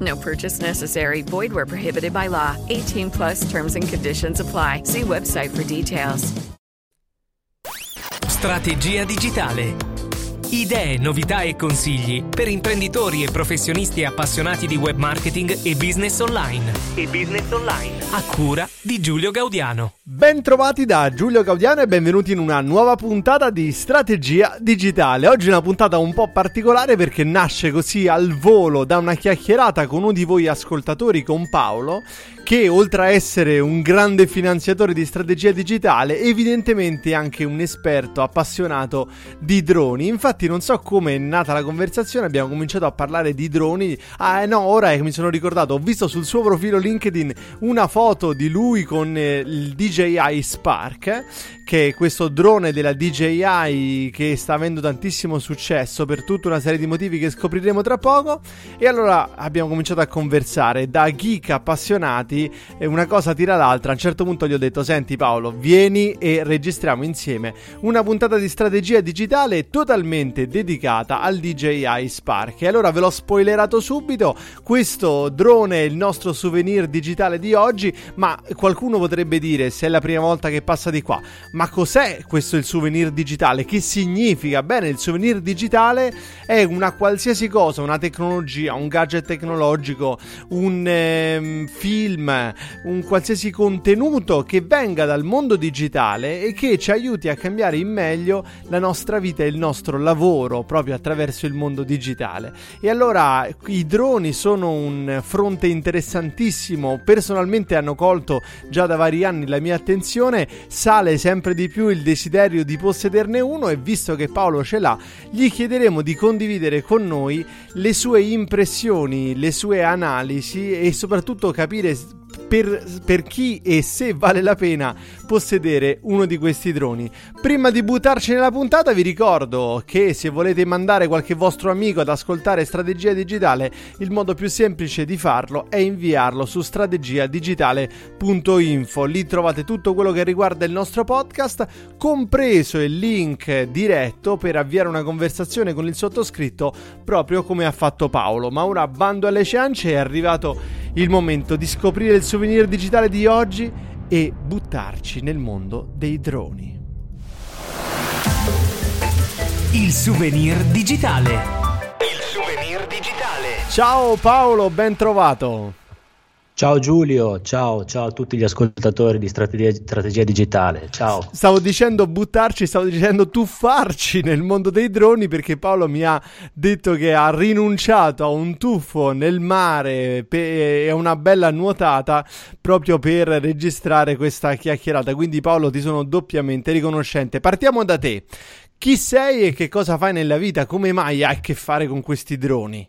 No purchase necessary. Void where prohibited by law. 18 plus terms and conditions apply. See website for details. Strategia digitale. Idee, novità e consigli per imprenditori e professionisti appassionati di web marketing e business online. E business online. A cura di Giulio Gaudiano. Ben trovati da Giulio Gaudiano e benvenuti in una nuova puntata di Strategia Digitale. Oggi una puntata un po' particolare perché nasce così al volo da una chiacchierata con uno di voi ascoltatori, con Paolo, che oltre a essere un grande finanziatore di strategia digitale, evidentemente è anche un esperto appassionato di droni. Infatti non so come è nata la conversazione, abbiamo cominciato a parlare di droni. Ah no, ora che mi sono ricordato, ho visto sul suo profilo LinkedIn una foto di lui con eh, il DJI Spark che questo drone della DJI che sta avendo tantissimo successo per tutta una serie di motivi che scopriremo tra poco. E allora abbiamo cominciato a conversare da geek appassionati e una cosa tira l'altra. A un certo punto gli ho detto: Senti Paolo, vieni e registriamo insieme una puntata di strategia digitale totalmente dedicata al DJI Spark. E allora ve l'ho spoilerato subito: questo drone è il nostro souvenir digitale di oggi. Ma qualcuno potrebbe dire, se è la prima volta che passa di qua, ma cos'è questo il souvenir digitale? Che significa? Bene, il souvenir digitale è una qualsiasi cosa, una tecnologia, un gadget tecnologico, un eh, film, un qualsiasi contenuto che venga dal mondo digitale e che ci aiuti a cambiare in meglio la nostra vita e il nostro lavoro proprio attraverso il mondo digitale. E allora i droni sono un fronte interessantissimo, personalmente hanno colto già da vari anni la mia attenzione, sale sempre sempre di più il desiderio di possederne uno e visto che Paolo ce l'ha, gli chiederemo di condividere con noi le sue impressioni, le sue analisi e soprattutto capire per, per, chi e se vale la pena possedere uno di questi droni. Prima di buttarci nella puntata vi ricordo che se volete mandare qualche vostro amico ad ascoltare Strategia Digitale, il modo più semplice di farlo è inviarlo su strategiadigitale.info. Lì trovate tutto quello che riguarda il nostro podcast, compreso il link diretto per avviare una conversazione con il sottoscritto, proprio come ha fatto Paolo. Ma ora bando alle ciance, è arrivato il momento di scoprire il souvenir digitale di oggi e buttarci nel mondo dei droni. Il souvenir digitale. Il souvenir digitale. Ciao Paolo, ben trovato. Ciao Giulio, ciao, ciao a tutti gli ascoltatori di Strategia, Strategia, Digitale, ciao. Stavo dicendo buttarci, stavo dicendo tuffarci nel mondo dei droni perché Paolo mi ha detto che ha rinunciato a un tuffo nel mare e a una bella nuotata proprio per registrare questa chiacchierata. Quindi Paolo ti sono doppiamente riconoscente. Partiamo da te. Chi sei e che cosa fai nella vita? Come mai hai a che fare con questi droni?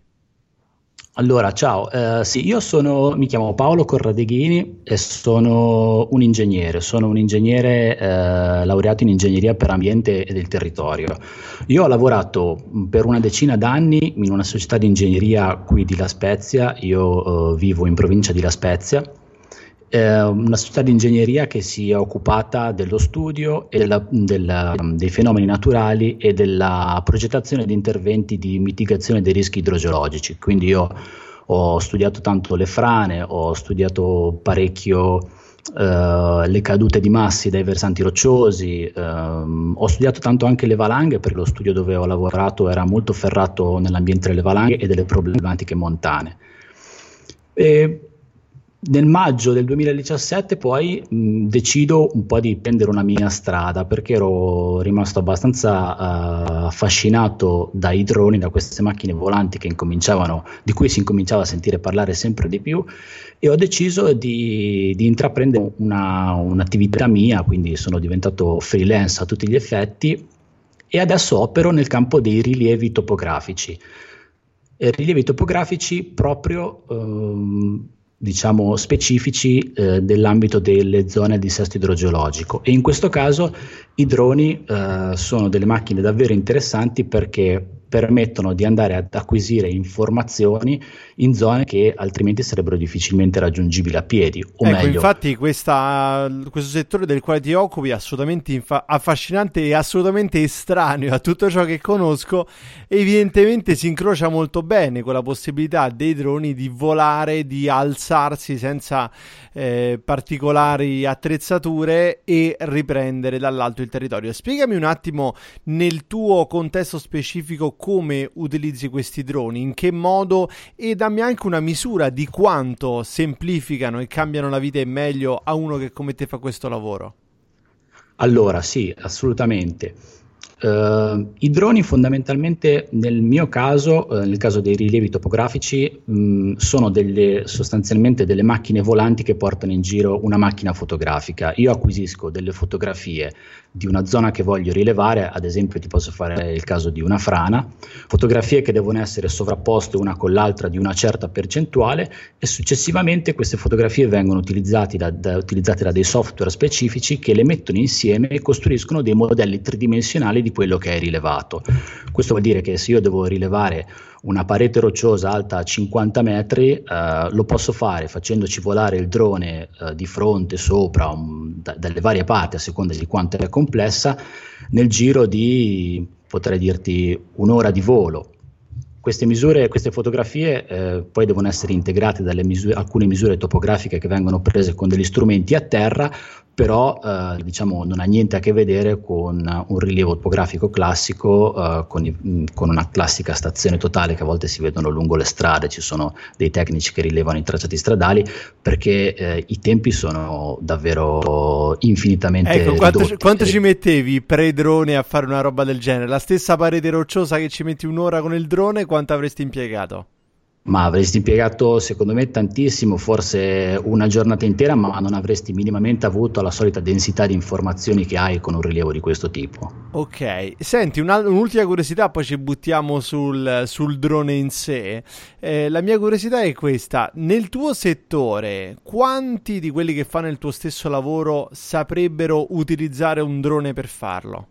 Allora, ciao, eh, sì, io sono, mi chiamo Paolo Corradeghini e sono un ingegnere, sono un ingegnere eh, laureato in ingegneria per ambiente e del territorio. Io ho lavorato per una decina d'anni in una società di ingegneria qui di La Spezia, io eh, vivo in provincia di La Spezia eh, una società di ingegneria che si è occupata dello studio della, della, dei fenomeni naturali e della progettazione di interventi di mitigazione dei rischi idrogeologici. Quindi io ho studiato tanto le frane, ho studiato parecchio Uh, le cadute di massi dai versanti rocciosi, uh, ho studiato tanto anche le valanghe perché lo studio dove ho lavorato era molto ferrato nell'ambiente delle valanghe e delle problematiche montane. E nel maggio del 2017 poi mh, decido un po' di prendere una mia strada perché ero rimasto abbastanza uh, affascinato dai droni, da queste macchine volanti di cui si incominciava a sentire parlare sempre di più e ho deciso di, di intraprendere una, un'attività mia, quindi sono diventato freelance a tutti gli effetti e adesso opero nel campo dei rilievi topografici. E rilievi topografici proprio... Um, diciamo, specifici eh, dell'ambito delle zone di dissesto idrogeologico. E in questo caso i droni eh, sono delle macchine davvero interessanti perché permettono di andare ad acquisire informazioni in zone che altrimenti sarebbero difficilmente raggiungibili a piedi. O ecco, meglio, infatti questa, questo settore del quale ti occupi è assolutamente infa- affascinante e assolutamente estraneo a tutto ciò che conosco. Evidentemente si incrocia molto bene con la possibilità dei droni di volare, di alzarsi senza eh, particolari attrezzature e riprendere dall'alto il territorio. Spiegami un attimo nel tuo contesto specifico come utilizzi questi droni, in che modo e dammi anche una misura di quanto semplificano e cambiano la vita in meglio a uno che come te fa questo lavoro. Allora, sì, assolutamente. Uh, I droni fondamentalmente nel mio caso, uh, nel caso dei rilievi topografici, mh, mm, sono delle, sostanzialmente delle macchine volanti che portano in giro una macchina fotografica. Io acquisisco delle fotografie di una zona che voglio rilevare, ad esempio ti posso fare il caso di una frana, fotografie che devono essere sovrapposte una con l'altra di una certa percentuale e successivamente queste fotografie vengono utilizzate da, da, utilizzate da dei software specifici che le mettono insieme e costruiscono dei modelli tridimensionali di quello che è rilevato. Questo vuol dire che se io devo rilevare una parete rocciosa alta 50 metri, eh, lo posso fare facendoci volare il drone eh, di fronte, sopra, um, da, dalle varie parti, a seconda di quanto è complessa, nel giro di, potrei dirti, un'ora di volo. Queste misure, queste fotografie eh, poi devono essere integrate dalle misure, alcune misure topografiche che vengono prese con degli strumenti a terra, però eh, diciamo, non ha niente a che vedere con un rilievo topografico classico, eh, con, i, con, una classica stazione totale che a volte si vedono lungo le strade, ci sono dei tecnici che rilevano i tracciati stradali, perché eh, i tempi sono davvero infinitamente ecco, quanto, ci, quanto ci mettevi pre-drone a fare una roba del genere? La stessa parete rocciosa che ci metti un'ora con il drone, quanto avresti impiegato? Ma avresti impiegato secondo me tantissimo, forse una giornata intera, ma non avresti minimamente avuto la solita densità di informazioni che hai con un rilievo di questo tipo. Ok, senti, un'ultima curiosità, poi ci buttiamo sul, sul drone in sé. Eh, la mia curiosità è questa, nel tuo settore, quanti di quelli che fanno il tuo stesso lavoro saprebbero utilizzare un drone per farlo?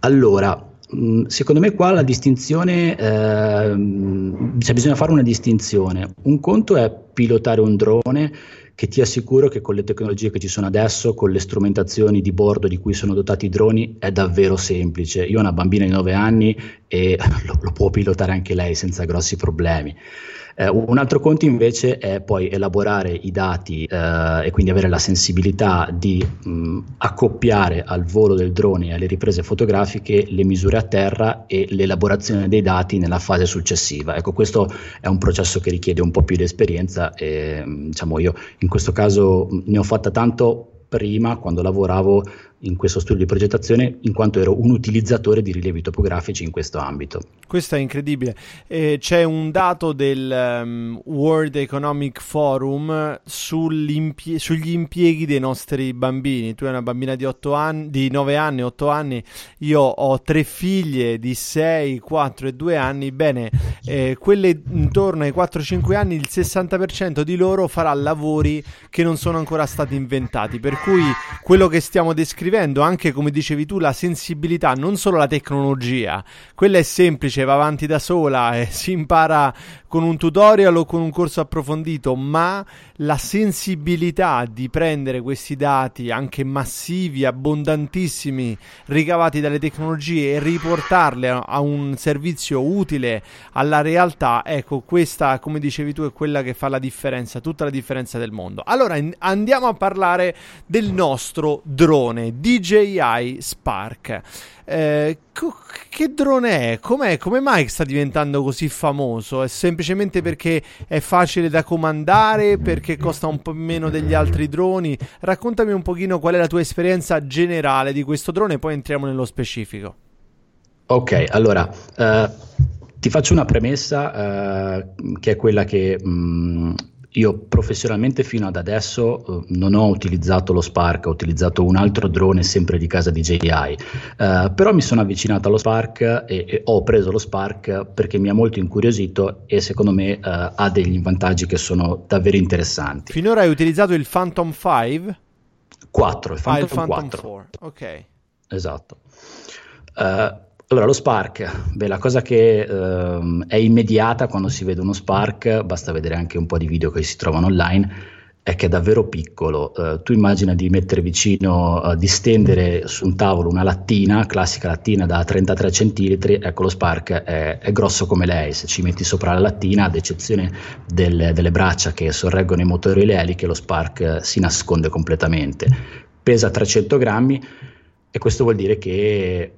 Allora, secondo me qua la distinzione, eh, bisogna fare una distinzione. Un conto è pilotare un drone che ti assicuro che con le tecnologie che ci sono adesso, con le strumentazioni di bordo di cui sono dotati i droni, è davvero semplice. Io ho una bambina di 9 anni e lo, lo può pilotare anche lei senza grossi problemi. Eh, un altro conto invece è poi elaborare i dati eh, e quindi avere la sensibilità di mh, accoppiare al volo del drone e alle riprese fotografiche le misure a terra e l'elaborazione dei dati nella fase successiva. Ecco, questo è un processo che richiede un po' più di esperienza e diciamo io in questo caso ne ho fatta tanto prima quando lavoravo in questo studio di progettazione in quanto ero un utilizzatore di rilievi topografici in questo ambito. Questo è incredibile. Eh, c'è un dato del um, World Economic Forum sugli impieghi dei nostri bambini. Tu hai una bambina di, anni, di 9 anni, 8 anni, io ho tre figlie di 6, 4 e 2 anni. Bene, eh, quelle intorno ai 4-5 anni, il 60% di loro farà lavori che non sono ancora stati inventati. Per cui quello che stiamo descrivendo, anche come dicevi tu, la sensibilità, non solo la tecnologia, quella è semplice, va avanti da sola e si impara con un tutorial o con un corso approfondito, ma la sensibilità di prendere questi dati anche massivi, abbondantissimi, ricavati dalle tecnologie e riportarli a un servizio utile alla realtà, ecco, questa, come dicevi tu, è quella che fa la differenza, tutta la differenza del mondo. Allora andiamo a parlare del nostro drone DJI Spark. Eh, che drone è? Com'è? Come mai sta diventando così famoso? È semplicemente perché è facile da comandare? Perché costa un po' meno degli altri droni? Raccontami un pochino qual è la tua esperienza generale di questo drone, poi entriamo nello specifico. Ok, allora eh, ti faccio una premessa eh, che è quella che mh, mm, io professionalmente fino ad adesso eh, non ho utilizzato lo Spark, ho utilizzato un altro drone sempre di casa DJI, eh, però mi sono avvicinato allo Spark e, e, ho preso lo Spark perché mi ha molto incuriosito e secondo me eh, ha degli vantaggi che sono davvero interessanti. Finora hai utilizzato il Phantom 5? 4, il Phantom, ah, il Phantom 4. 4, ok. Esatto. Uh, allora, lo Spark, beh, la cosa che ehm, è immediata quando si vede uno Spark, basta vedere anche un po' di video che si trovano online, è che è davvero piccolo. Uh, tu immagina di mettere vicino, uh, di stendere su un tavolo una lattina, classica lattina da 33 cm, ecco lo Spark è, è grosso come lei, se ci metti sopra la lattina, ad eccezione del, delle braccia che sorreggono i motori e le eliche, lo Spark si nasconde completamente. Pesa 300 grammi e questo vuol dire che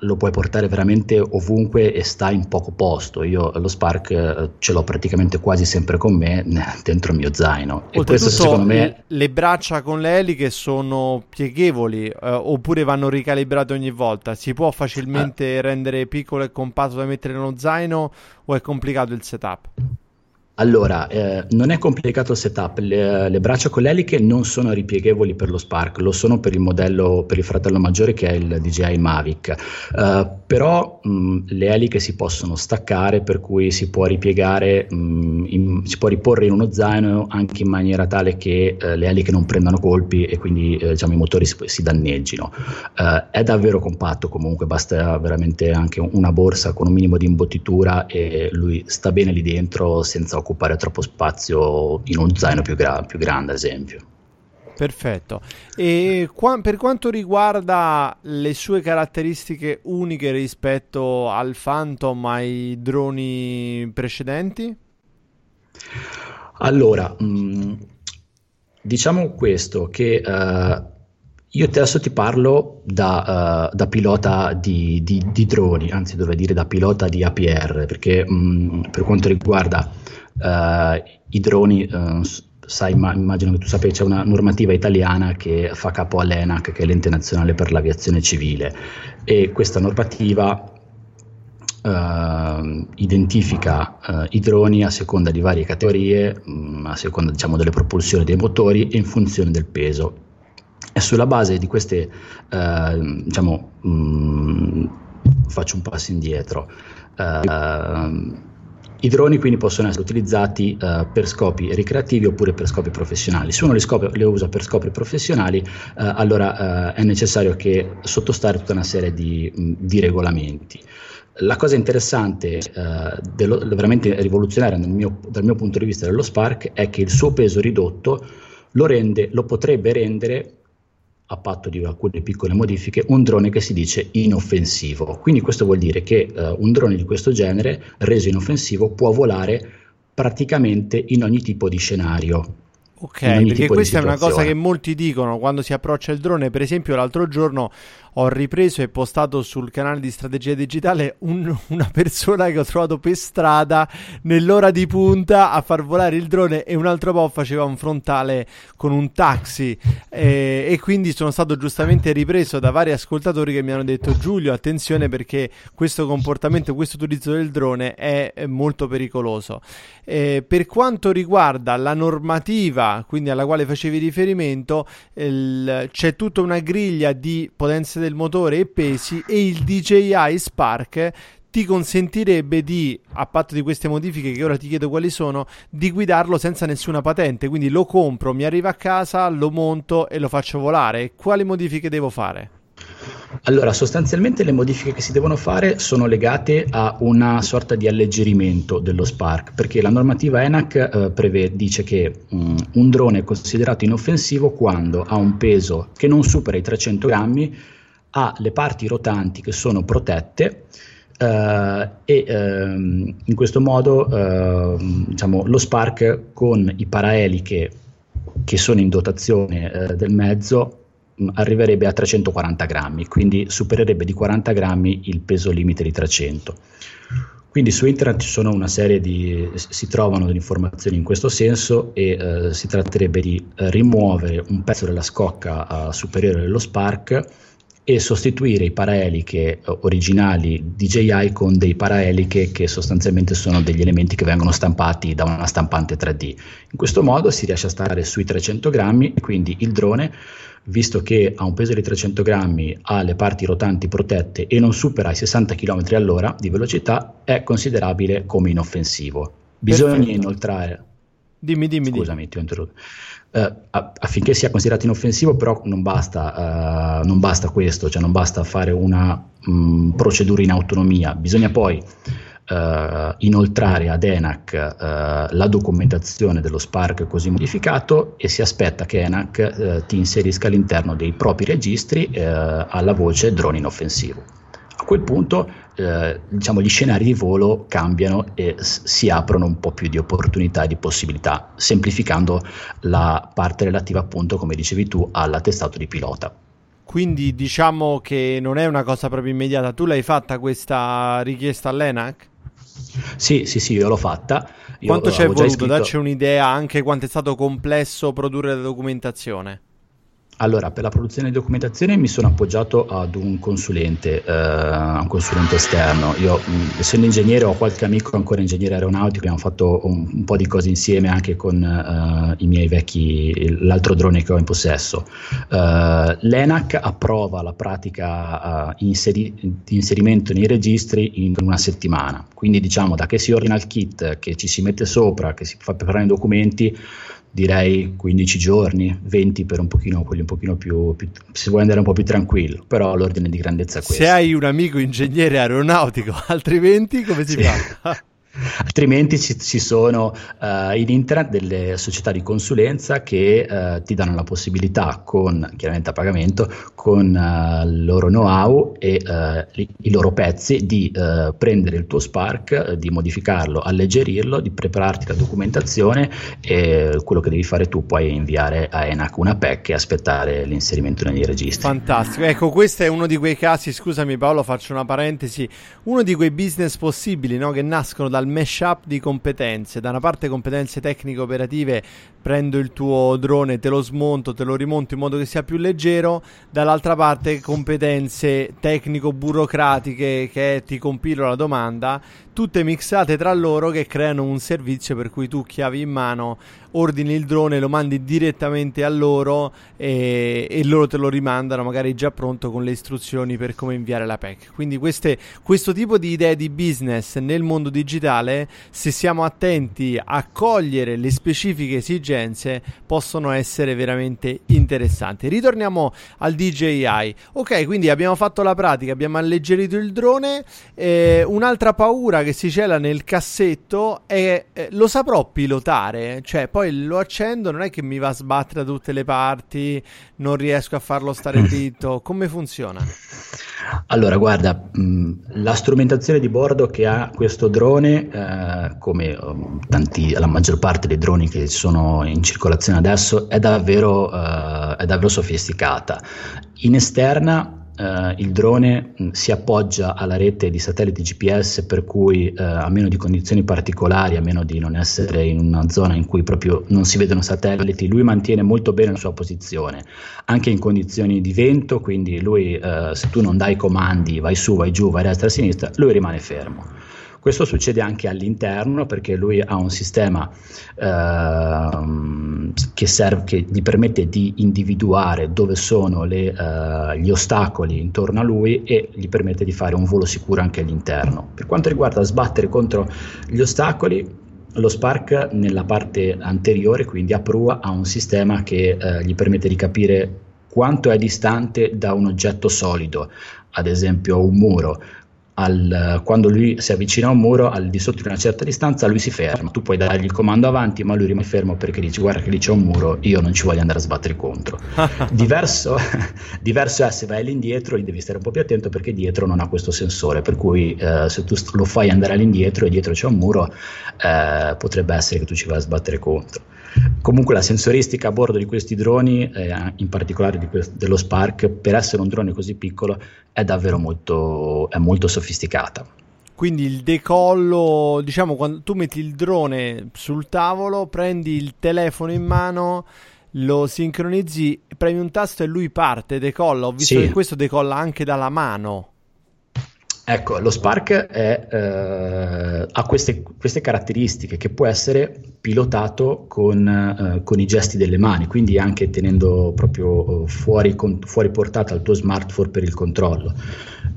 lo puoi portare veramente ovunque e sta in poco posto. Io lo Spark eh, ce l'ho praticamente quasi sempre con me dentro il mio zaino. E questo secondo me... Le braccia con le eliche sono pieghevoli eh, oppure vanno ricalibrate ogni volta? Si può facilmente ah. rendere piccolo e compatto da mettere nello zaino o è complicato il setup? Allora, eh, non è complicato il setup, le, le, braccia con l'eliche non sono ripieghevoli per lo Spark, lo sono per il modello, per il fratello maggiore che è il DJI Mavic, uh, però mh, le eliche si possono staccare per cui si può ripiegare, mh, in, si può riporre in uno zaino anche in maniera tale che uh, le eliche non prendano colpi e quindi uh, diciamo, i motori si, si danneggino. è davvero compatto comunque, basta veramente anche una borsa con un minimo di imbottitura e lui sta bene lì dentro senza occupare troppo spazio in un zaino più, gra- più grande, ad esempio. Perfetto. E qua, per quanto riguarda le sue caratteristiche uniche rispetto al Phantom, ai droni precedenti? Allora, mh, mm, diciamo questo, che uh, io adesso ti parlo da, uh, da pilota di, di, di, droni, anzi dovrei dire da pilota di APR, perché mh, mm, per quanto riguarda uh, i droni, uh, sai, ma, immagino che tu sappia, c'è una normativa italiana che fa capo all'ENAC, che è l'ente nazionale per l'aviazione civile, e questa normativa Uh, identifica uh, i droni a seconda di varie categorie, um, a seconda diciamo, delle propulsioni dei motori e in funzione del peso. E sulla base di queste, uh, diciamo, um, faccio un passo indietro. I droni quindi possono essere utilizzati uh, per scopi ricreativi oppure per scopi professionali. Se uno li, scopi, li usa per scopi professionali, uh, allora uh, è necessario che sottostare tutta una serie di, di regolamenti. La cosa interessante, dello, veramente rivoluzionaria mio, dal mio punto di vista dello Spark, è che il suo peso ridotto lo, rende, lo potrebbe rendere a patto di alcune piccole modifiche, un drone che si dice inoffensivo. Quindi questo vuol dire che uh, un drone di questo genere, reso inoffensivo, può volare praticamente in ogni tipo di scenario. Ok, perché questa è una cosa che molti dicono quando si approccia il drone. Per esempio, l'altro giorno ho ripreso e postato sul canale di Strategia Digitale un, una persona che ho trovato per strada nell'ora di punta a far volare il drone e un altro po' faceva un frontale con un taxi e, e quindi sono stato giustamente ripreso da vari ascoltatori che mi hanno detto Giulio attenzione perché questo comportamento, questo utilizzo del drone è, molto pericoloso. E per quanto riguarda la normativa, quindi alla quale facevi riferimento, il, c'è tutta una griglia di potenze del motore e pesi e il DJI Spark ti consentirebbe di, a patto di queste modifiche che ora ti chiedo quali sono, di guidarlo senza nessuna patente. Quindi lo compro, mi arriva a casa, lo monto e lo faccio volare. Quali modifiche devo fare? Allora, sostanzialmente le modifiche che si devono fare sono legate a una sorta di alleggerimento dello Spark, perché la normativa ENAC eh, prevede, dice che um, un drone è considerato inoffensivo quando ha un peso che non supera i 300 grammi, ha le parti rotanti che sono protette Uh, e uh, in questo modo uh, diciamo, lo Spark con i paraeliche che sono in dotazione eh, del mezzo arriverebbe a 340 grammi, quindi supererebbe di 40 grammi il peso limite di 300. Quindi su internet ci sono una serie di, si trovano delle informazioni in questo senso e eh, si tratterebbe di rimuovere un pezzo della scocca superiore dello Spark e sostituire i paraeliche eh, originali DJI con dei paraeliche che sostanzialmente sono degli elementi che vengono stampati da una stampante 3D. In questo modo si riesce a stare sui 300 grammi e quindi il drone visto che ha un peso di 300 grammi, ha le parti rotanti protette e non supera i 60 km all'ora di velocità, è considerabile come inoffensivo. Bisogna Perfetto. inoltrare. Dimmi, dimmi. Scusami, dimmi. ti ho interrotto. Uh, affinché sia considerato inoffensivo, però non basta, uh, non basta questo, cioè non basta fare una mh, procedura in autonomia, bisogna poi uh, inoltrare ad ENAC la documentazione dello Spark così modificato e si aspetta che ENAC ti inserisca all'interno dei propri registri alla voce drone inoffensivo. A quel punto diciamo, gli scenari di volo cambiano e s- si aprono un po' più di opportunità e di possibilità, semplificando la parte relativa appunto, come dicevi tu, all'attestato di pilota. Quindi diciamo che non è una cosa proprio immediata. Tu l'hai fatta questa richiesta all'ENAC? Sì, sì, sì, io l'ho fatta. Io quanto ci è voluto? Scritto... Dacci un'idea anche quanto è stato complesso produrre la documentazione. Allora, per la produzione di documentazione mi sono appoggiato ad un consulente, eh, un consulente esterno. Io, mh, essendo ingegnere, ho qualche amico ancora ingegnere aeronautico, abbiamo fatto un, un po' di cose insieme anche con uh, i miei vecchi, l'altro drone che ho in possesso. Uh, L'ENAC approva la pratica inseri- di inserimento nei registri in una settimana. Quindi, diciamo, da che si ordina il kit, che ci si mette sopra, che si fa preparare i documenti, direi 15 giorni, 20 per un pochino, quelli un pochino più, più, se vuoi andare un po' più tranquillo, però l'ordine di grandezza è questo. Se hai un amico ingegnere aeronautico, altrimenti come si sì. fa? Altrimenti ci, ci sono uh, in internet delle società di consulenza che uh, ti danno la possibilità, con chiaramente a pagamento, con uh, il loro know-how e li, i loro pezzi, di prendere il tuo Spark, di modificarlo, alleggerirlo, di prepararti la documentazione e quello che devi fare tu poi è inviare a ENAC una PEC e aspettare l'inserimento nei registri. Fantastico, ecco questo è uno di quei casi, scusami Paolo faccio una parentesi, uno di quei business possibili no, che nascono dal mashup di competenze. Da una parte competenze tecniche operative, prendo il tuo drone, te lo smonto, te lo rimonto in modo che sia più leggero, dall'altra parte competenze tecnico-burocratiche che ti compilo la domanda, tutte mixate tra loro che creano un servizio per cui tu chiavi in mano ordini il drone, lo mandi direttamente a loro e, e, loro te lo rimandano magari già pronto con le istruzioni per come inviare la PEC. Quindi queste, questo tipo di idee di business nel mondo digitale, se siamo attenti a cogliere le specifiche esigenze, possono essere veramente interessanti. Ritorniamo al DJI. Ok, quindi abbiamo fatto la pratica, abbiamo alleggerito il drone. Eh, un'altra paura che si cela nel cassetto è eh, lo saprò pilotare, cioè poi poi lo accendo, non è che mi va a sbattere da tutte le parti, non riesco a farlo stare dritto. Come funziona? Allora, guarda, mh, la strumentazione di bordo che ha questo drone, eh, come um, tanti, la maggior parte dei droni che sono in circolazione adesso, è davvero, uh, è davvero sofisticata. In esterna Uh, il drone mh, si appoggia alla rete di satelliti GPS per cui uh, a meno di condizioni particolari, a meno di non essere in una zona in cui proprio non si vedono satelliti, lui mantiene molto bene la sua posizione, anche in condizioni di vento, quindi lui uh, se tu non dai comandi, vai su, vai giù, vai a destra, a sinistra, lui rimane fermo. Questo succede anche all'interno perché lui ha un sistema uh, che, serve, che, gli permette di individuare dove sono le, uh, gli ostacoli intorno a lui e gli permette di fare un volo sicuro anche all'interno. Per quanto riguarda sbattere contro gli ostacoli, lo Spark nella parte anteriore, quindi a prua, ha un sistema che uh, gli permette di capire quanto è distante da un oggetto solido, ad esempio un muro, al, quando lui si avvicina a un muro al di sotto di una certa distanza lui si ferma. Tu puoi dargli il comando avanti ma lui rimane fermo perché dici guarda che lì c'è un muro io non ci voglio andare a sbattere contro. Diverso, diverso, è se vai all'indietro gli devi stare un po' più attento perché dietro non ha questo sensore per cui eh, se tu lo fai andare all'indietro e dietro c'è un muro eh, potrebbe essere che tu ci vai a sbattere contro Comunque la sensoristica a bordo di questi droni, eh, in particolare questo, dello Spark, per essere un drone così piccolo è davvero molto, è molto sofisticata. Quindi il decollo, diciamo, quando tu metti il drone sul tavolo, prendi il telefono in mano, lo sincronizzi, premi un tasto e lui parte, decolla. Ho visto sì. che questo decolla anche dalla mano. Ecco, lo Spark è, eh, ha queste, queste, caratteristiche che può essere pilotato con, eh, con, i gesti delle mani, quindi anche tenendo proprio eh, fuori, con, fuori, portata il tuo smartphone per il controllo.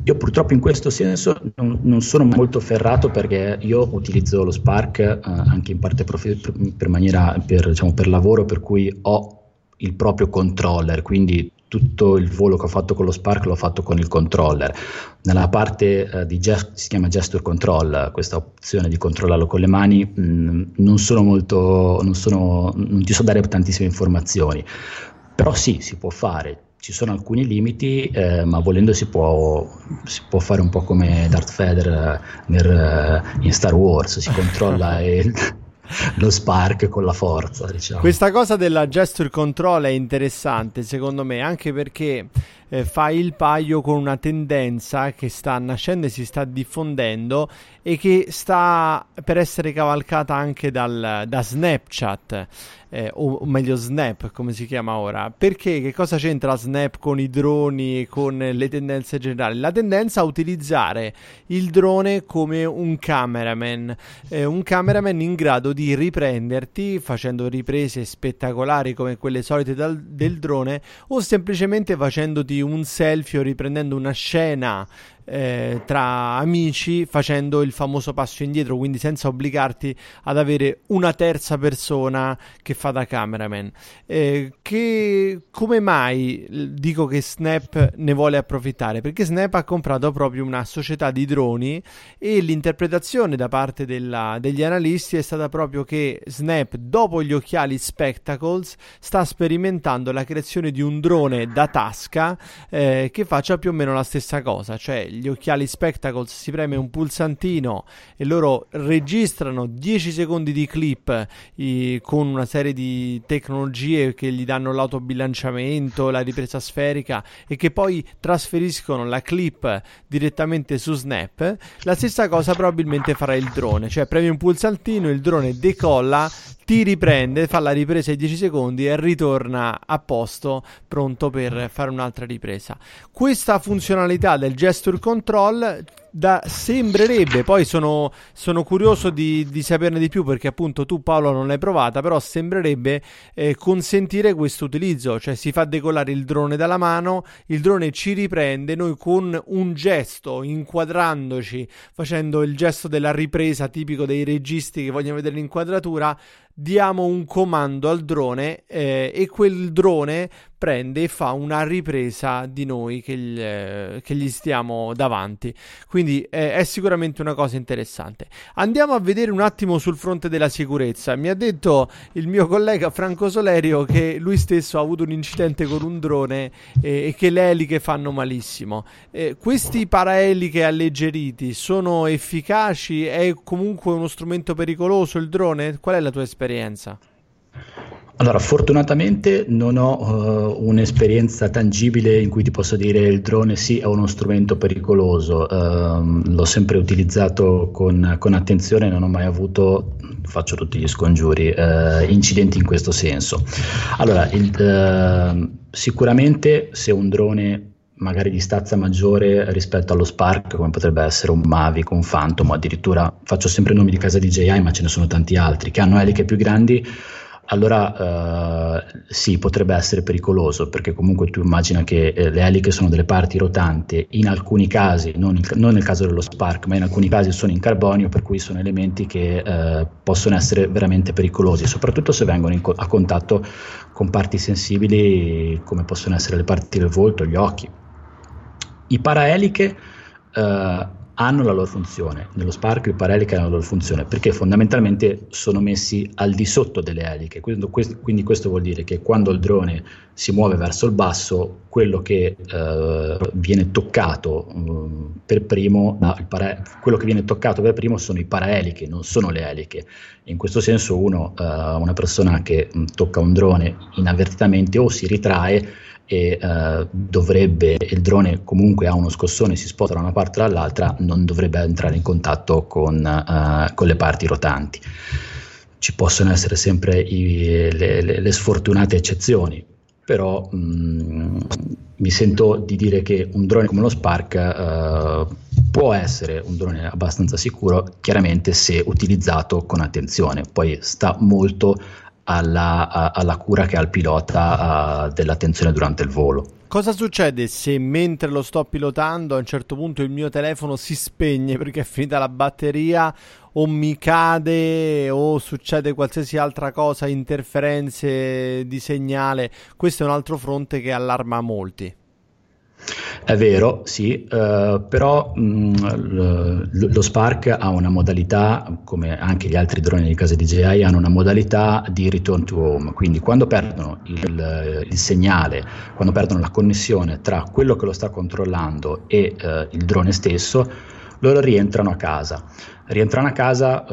Io purtroppo in questo senso non, non sono molto ferrato perché io utilizzo lo Spark eh, anche in parte prof, per, maniera, per, diciamo, per lavoro, per cui ho il proprio controller, quindi tutto il volo che ho fatto con lo Spark l'ho fatto con il controller. Nella parte eh, di gest- si chiama gesture control, questa opzione di controllarlo con le mani, mh, mm, non sono molto, non, sono, non ti so dare tantissime informazioni, però sì, si può fare. Ci sono alcuni limiti, eh, ma volendo si può, si può, fare un po' come Darth Vader eh, nel, eh, in Star Wars, si controlla e lo spark con la forza. Diciamo. Questa cosa della gesture control è interessante secondo me, anche perché eh, fa il paio con una tendenza che sta nascendo e si sta diffondendo e che sta per essere cavalcata anche dal, da Snapchat. Eh, o meglio Snap come si chiama ora perché che cosa c'entra Snap con i droni e con le tendenze generali la tendenza a utilizzare il drone come un cameraman eh, un cameraman in grado di riprenderti facendo riprese spettacolari come quelle solite dal, del drone o semplicemente facendoti un selfie o riprendendo una scena eh, tra amici facendo il famoso passo indietro, quindi senza obbligarti ad avere una terza persona che fa da cameraman. Eh, che, come mai dico che Snap ne vuole approfittare? Perché Snap ha comprato proprio una società di droni e l'interpretazione da parte della, degli analisti è stata proprio che Snap, dopo gli occhiali Spectacles, sta sperimentando la creazione di un drone da tasca eh, che faccia più o meno la stessa cosa, cioè gli occhiali Spectacles si preme un pulsantino e loro registrano 10 secondi di clip i, con una serie di tecnologie che gli danno l'autobilanciamento, la ripresa sferica e che poi trasferiscono la clip direttamente su Snap. La stessa cosa probabilmente farà il drone, cioè premi un pulsantino, il drone decolla, ti riprende, fa la ripresa ai 10 secondi e ritorna a posto, pronto per fare un'altra ripresa. Questa funzionalità del gesture control da, sembrerebbe, poi sono, sono curioso di, di, saperne di più perché appunto tu Paolo non l'hai provata, però sembrerebbe eh, consentire questo utilizzo, cioè si fa decollare il drone dalla mano, il drone ci riprende, noi con un gesto, inquadrandoci, facendo il gesto della ripresa tipico dei registi che vogliono vedere l'inquadratura, diamo un comando al drone eh, e quel drone prende e fa una ripresa di noi che gli, eh, che gli stiamo davanti. Quindi eh, è sicuramente una cosa interessante. Andiamo a vedere un attimo sul fronte della sicurezza. Mi ha detto il mio collega Franco Solerio che lui stesso ha avuto un incidente con un drone eh, e che le eliche fanno malissimo. Eh, questi paraeliche alleggeriti sono efficaci? È comunque uno strumento pericoloso il drone? Qual è la tua esperienza? Allora, fortunatamente non ho uh, un'esperienza tangibile in cui ti posso dire il drone sì è uno strumento pericoloso, uh, l'ho sempre utilizzato con, con, attenzione, non ho mai avuto, faccio tutti gli scongiuri, uh, incidenti in questo senso. Allora, il, sicuramente se un drone magari di stazza maggiore rispetto allo Spark, come potrebbe essere un Mavic, un Phantom, addirittura faccio sempre nomi di casa DJI, ma ce ne sono tanti altri che hanno eliche più grandi allora eh, sì, potrebbe essere pericoloso perché comunque tu immagina che eh, le eliche sono delle parti rotanti, in alcuni casi, non, in, non, nel caso dello Spark, ma in alcuni casi sono in carbonio, per cui sono elementi che eh, possono essere veramente pericolosi, soprattutto se vengono co- a contatto con parti sensibili come possono essere le parti del volto, gli occhi. I paraeliche eh, hanno la loro funzione. Nello Spark i paraeliche hanno la loro funzione perché fondamentalmente sono messi al di sotto delle eliche. Quindi questo vuol dire che quando il drone si muove verso il basso, quello che eh, viene toccato eh, per primo, no, para- quello che viene toccato per primo sono i paraeliche, non sono le eliche. In questo senso uno, eh, una persona che mh, tocca un drone inavvertitamente o si ritrae e uh, dovrebbe, il drone comunque ha uno scossone, si sposta da una parte all'altra, non dovrebbe entrare in contatto con, uh, con le parti rotanti. Ci possono essere sempre i, le, le, le, sfortunate eccezioni, però mh, mm, mi sento di dire che un drone come lo Spark uh, può essere un drone abbastanza sicuro, chiaramente se utilizzato con attenzione, poi sta molto alla, alla cura che ha il pilota dell'attenzione durante il volo. Cosa succede se mentre lo sto pilotando a un certo punto il mio telefono si spegne perché è finita la batteria o mi cade o succede qualsiasi altra cosa, interferenze di segnale? Questo è un altro fronte che allarma molti. È vero, sì, uh, però mh, mm, lo, lo Spark ha una modalità, come anche gli altri droni di casa DJI, hanno una modalità di return to home, quindi quando perdono il, il segnale, quando perdono la connessione tra quello che lo sta controllando e uh, il drone stesso, loro rientrano a casa. Rientrano a casa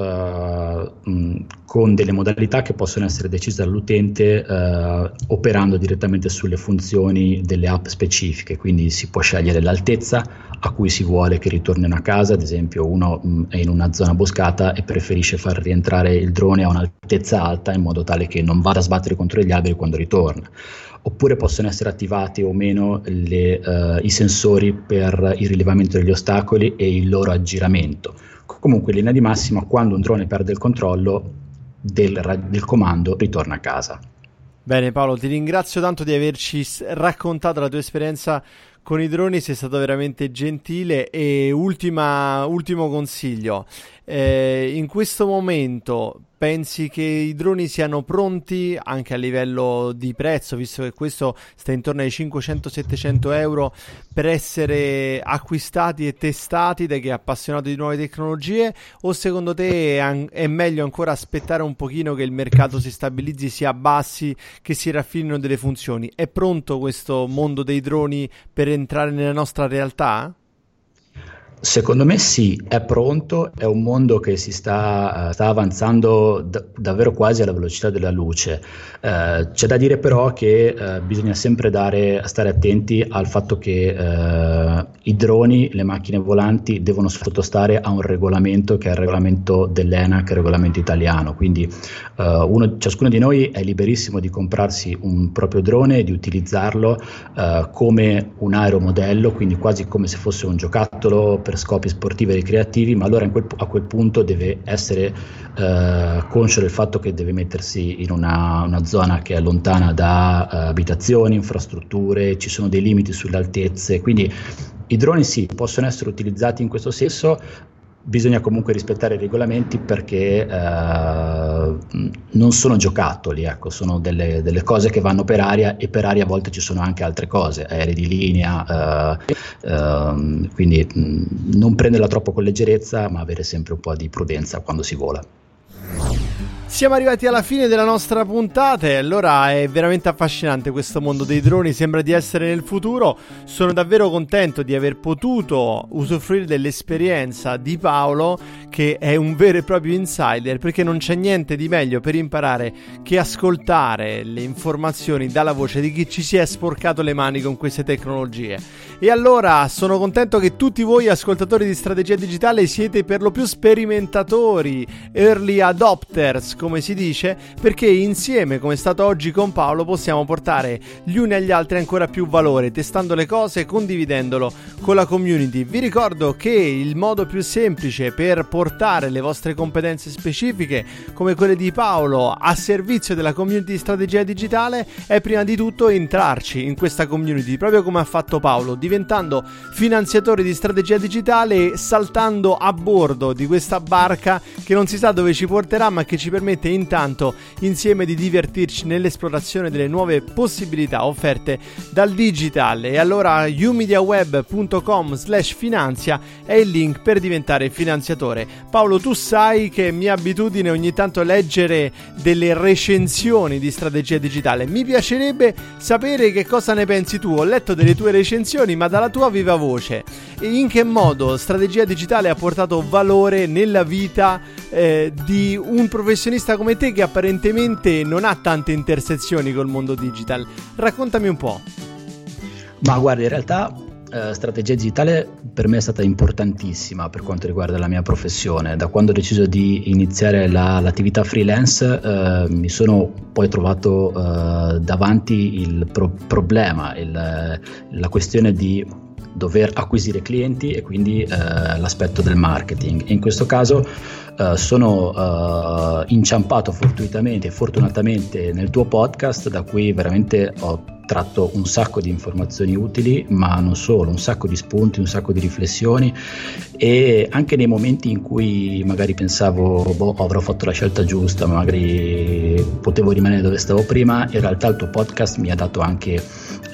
mh, con delle modalità che possono essere decise dall'utente uh, operando direttamente sulle funzioni delle app specifiche, quindi si può scegliere l'altezza a cui si vuole che ritornino a casa, ad esempio uno mh, è in una zona boscata e preferisce far rientrare il drone a un'altezza alta in modo tale che non vada a sbattere contro gli alberi quando ritorna oppure possono essere attivati o meno le, uh, i sensori per il rilevamento degli ostacoli e il loro aggiramento. Comunque, in linea di massima, quando un drone perde il controllo del, del comando, ritorna a casa. Bene Paolo, ti ringrazio tanto di averci raccontato la tua esperienza con i droni, sei stato veramente gentile e ultima, ultimo consiglio, eh, in questo momento pensi che i droni siano pronti anche a livello di prezzo, visto che questo sta intorno ai 500-700 euro per essere acquistati e testati da chi è appassionato di nuove tecnologie? O secondo te è, è meglio ancora aspettare un pochino che il mercato si stabilizzi, si abbassi, che si raffinino delle funzioni? È pronto questo mondo dei droni per entrare nella nostra realtà? Secondo me sì, è pronto, è un mondo che si sta, uh, sta avanzando d- davvero quasi alla velocità della luce. Uh, c'è da dire però che uh, bisogna sempre dare, stare attenti al fatto che i droni, le macchine volanti devono sottostare a un regolamento che è il regolamento dell'ENAC, il regolamento italiano, quindi uno, ciascuno di noi è liberissimo di comprarsi un proprio drone e di utilizzarlo come un aeromodello, quindi quasi come se fosse un giocattolo per scopi sportivi e ricreativi, ma allora quel, a quel punto deve essere eh, conscio del fatto che deve mettersi in una, una zona che è lontana da eh, abitazioni, infrastrutture, ci sono dei limiti sulle altezze, quindi i droni sì, possono essere utilizzati in questo senso, bisogna comunque rispettare i regolamenti perché eh, non sono giocattoli, ecco, sono delle, delle, cose che vanno per aria e per aria a volte ci sono anche altre cose, aerei di linea, eh, eh, quindi mh, non prenderla troppo con leggerezza ma avere sempre un po' di prudenza quando si vola. Siamo arrivati alla fine della nostra puntata e allora è veramente affascinante questo mondo dei droni, sembra di essere nel futuro. Sono davvero contento di aver potuto usufruire dell'esperienza di Paolo che è un vero e proprio insider perché non c'è niente di meglio per imparare che ascoltare le informazioni dalla voce di chi ci si è sporcato le mani con queste tecnologie. E allora sono contento che tutti voi ascoltatori di Strategia Digitale siete per lo più sperimentatori, early adopters come si dice, perché insieme come è stato oggi con Paolo possiamo portare gli uni agli altri ancora più valore, testando le cose e condividendolo con la community. Vi ricordo che il modo più semplice per portare le vostre competenze specifiche come quelle di Paolo a servizio della community di Strategia Digitale è prima di tutto entrarci in questa community, proprio come ha fatto Paolo diventando finanziatori di strategia digitale e saltando a bordo di questa barca che non si sa dove ci porterà ma che ci permette intanto insieme di divertirci nell'esplorazione delle nuove possibilità offerte dal digitale e allora umediaweb.com slash finanzia è il link per diventare finanziatore. Paolo tu sai che è mia abitudine ogni tanto leggere delle recensioni di strategia digitale. Mi piacerebbe sapere che cosa ne pensi tu. Ho letto delle tue recensioni ma dalla tua viva voce. In che modo strategia digitale ha portato valore nella vita eh, di un professionista come te che apparentemente non ha tante intersezioni col mondo digital? Raccontami un po'. Ma guarda, in realtà Uh, strategia digitale per me è stata importantissima per quanto riguarda la mia professione. Da quando ho deciso di iniziare la, l'attività freelance uh, mi sono poi trovato uh, davanti il pro- problema, il, la questione di dover acquisire clienti e quindi l'aspetto del marketing. In questo caso sono inciampato fortuitamente e fortunatamente nel tuo podcast da cui veramente ho tratto un sacco di informazioni utili, ma non solo, un sacco di spunti, un sacco di riflessioni e anche nei momenti in cui magari pensavo, boh, avrò fatto la scelta giusta, magari potevo rimanere dove stavo prima, in realtà il tuo podcast mi ha dato anche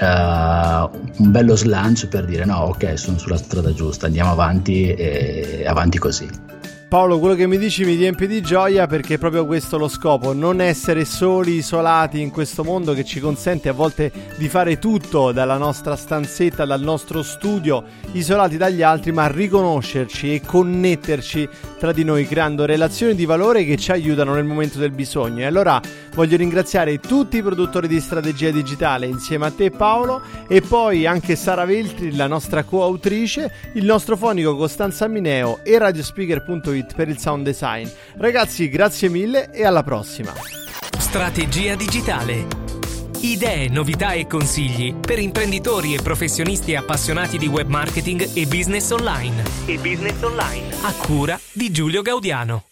uh, un bello slancio per dire no, ok, sono sulla strada giusta, andiamo avanti e avanti così. Paolo, quello che mi dici mi riempie di gioia perché è proprio questo lo scopo, non essere soli, isolati in questo mondo che ci consente a volte di fare tutto dalla nostra stanzetta, dal nostro studio, isolati dagli altri, ma riconoscerci e connetterci tra di noi creando relazioni di valore che ci aiutano nel momento del bisogno. E allora voglio ringraziare tutti i produttori di strategia digitale insieme a te Paolo e poi anche Sara Veltri, la nostra coautrice, il nostro fonico Costanza Mineo e radiospeaker.it Suite per il sound design. Ragazzi, grazie mille e alla prossima. Strategia digitale. Idee, novità e consigli per imprenditori e professionisti appassionati di web marketing e business online. E business online. A cura di Giulio Gaudiano.